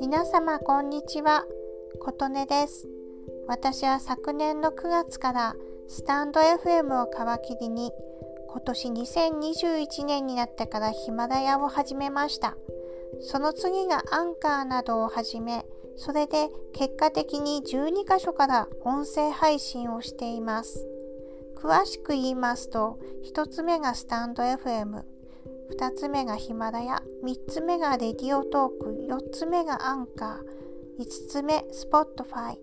皆様こんにちは。琴音です。私は昨年の9月からスタンド FM を皮切りに今年2021年になってからヒマラヤを始めました。その次がアンカーなどを始めそれで結果的に12箇所から音声配信をしています。詳しく言いますと1つ目がスタンド FM 2つ目がヒマラヤ3つ目が Radiotalk。4つ目がアンカー。5つ目 Spotify。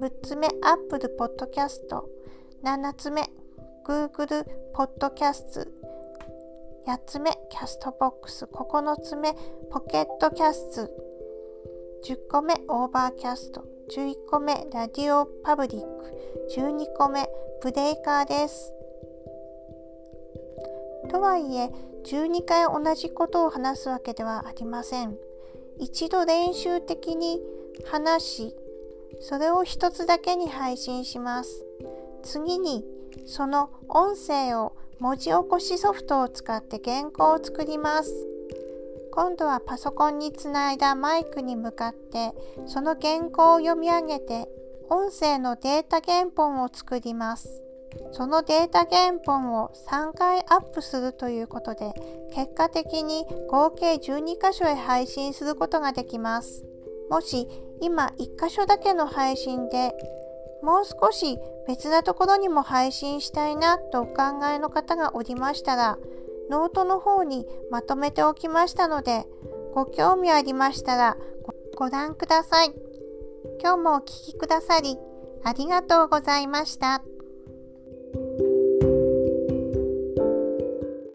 6つ目 Apple Podcast。7つ目 Google ポッドキャスト8つ目 Castbox。9つ目 Pocket Cast 10個目 Overcast。11個目 RadioPublic。12個目ブレーカーです。とはいえ12回同じことを話すわけではありません。一度練習的に話し、それを一つだけに配信します。次にその音声を文字起こしソフトを使って原稿を作ります。今度はパソコンにつないだマイクに向かってその原稿を読み上げて音声のデータ原本を作ります。そのデータ原本を3回アップするということで、結果的に合計12箇所へ配信することができます。もし今1箇所だけの配信でもう少し別なところにも配信したいなとお考えの方がおりましたら、ノートの方にまとめておきましたので、ご興味ありましたらご覧ください。今日もお聴きくださりありがとうございました。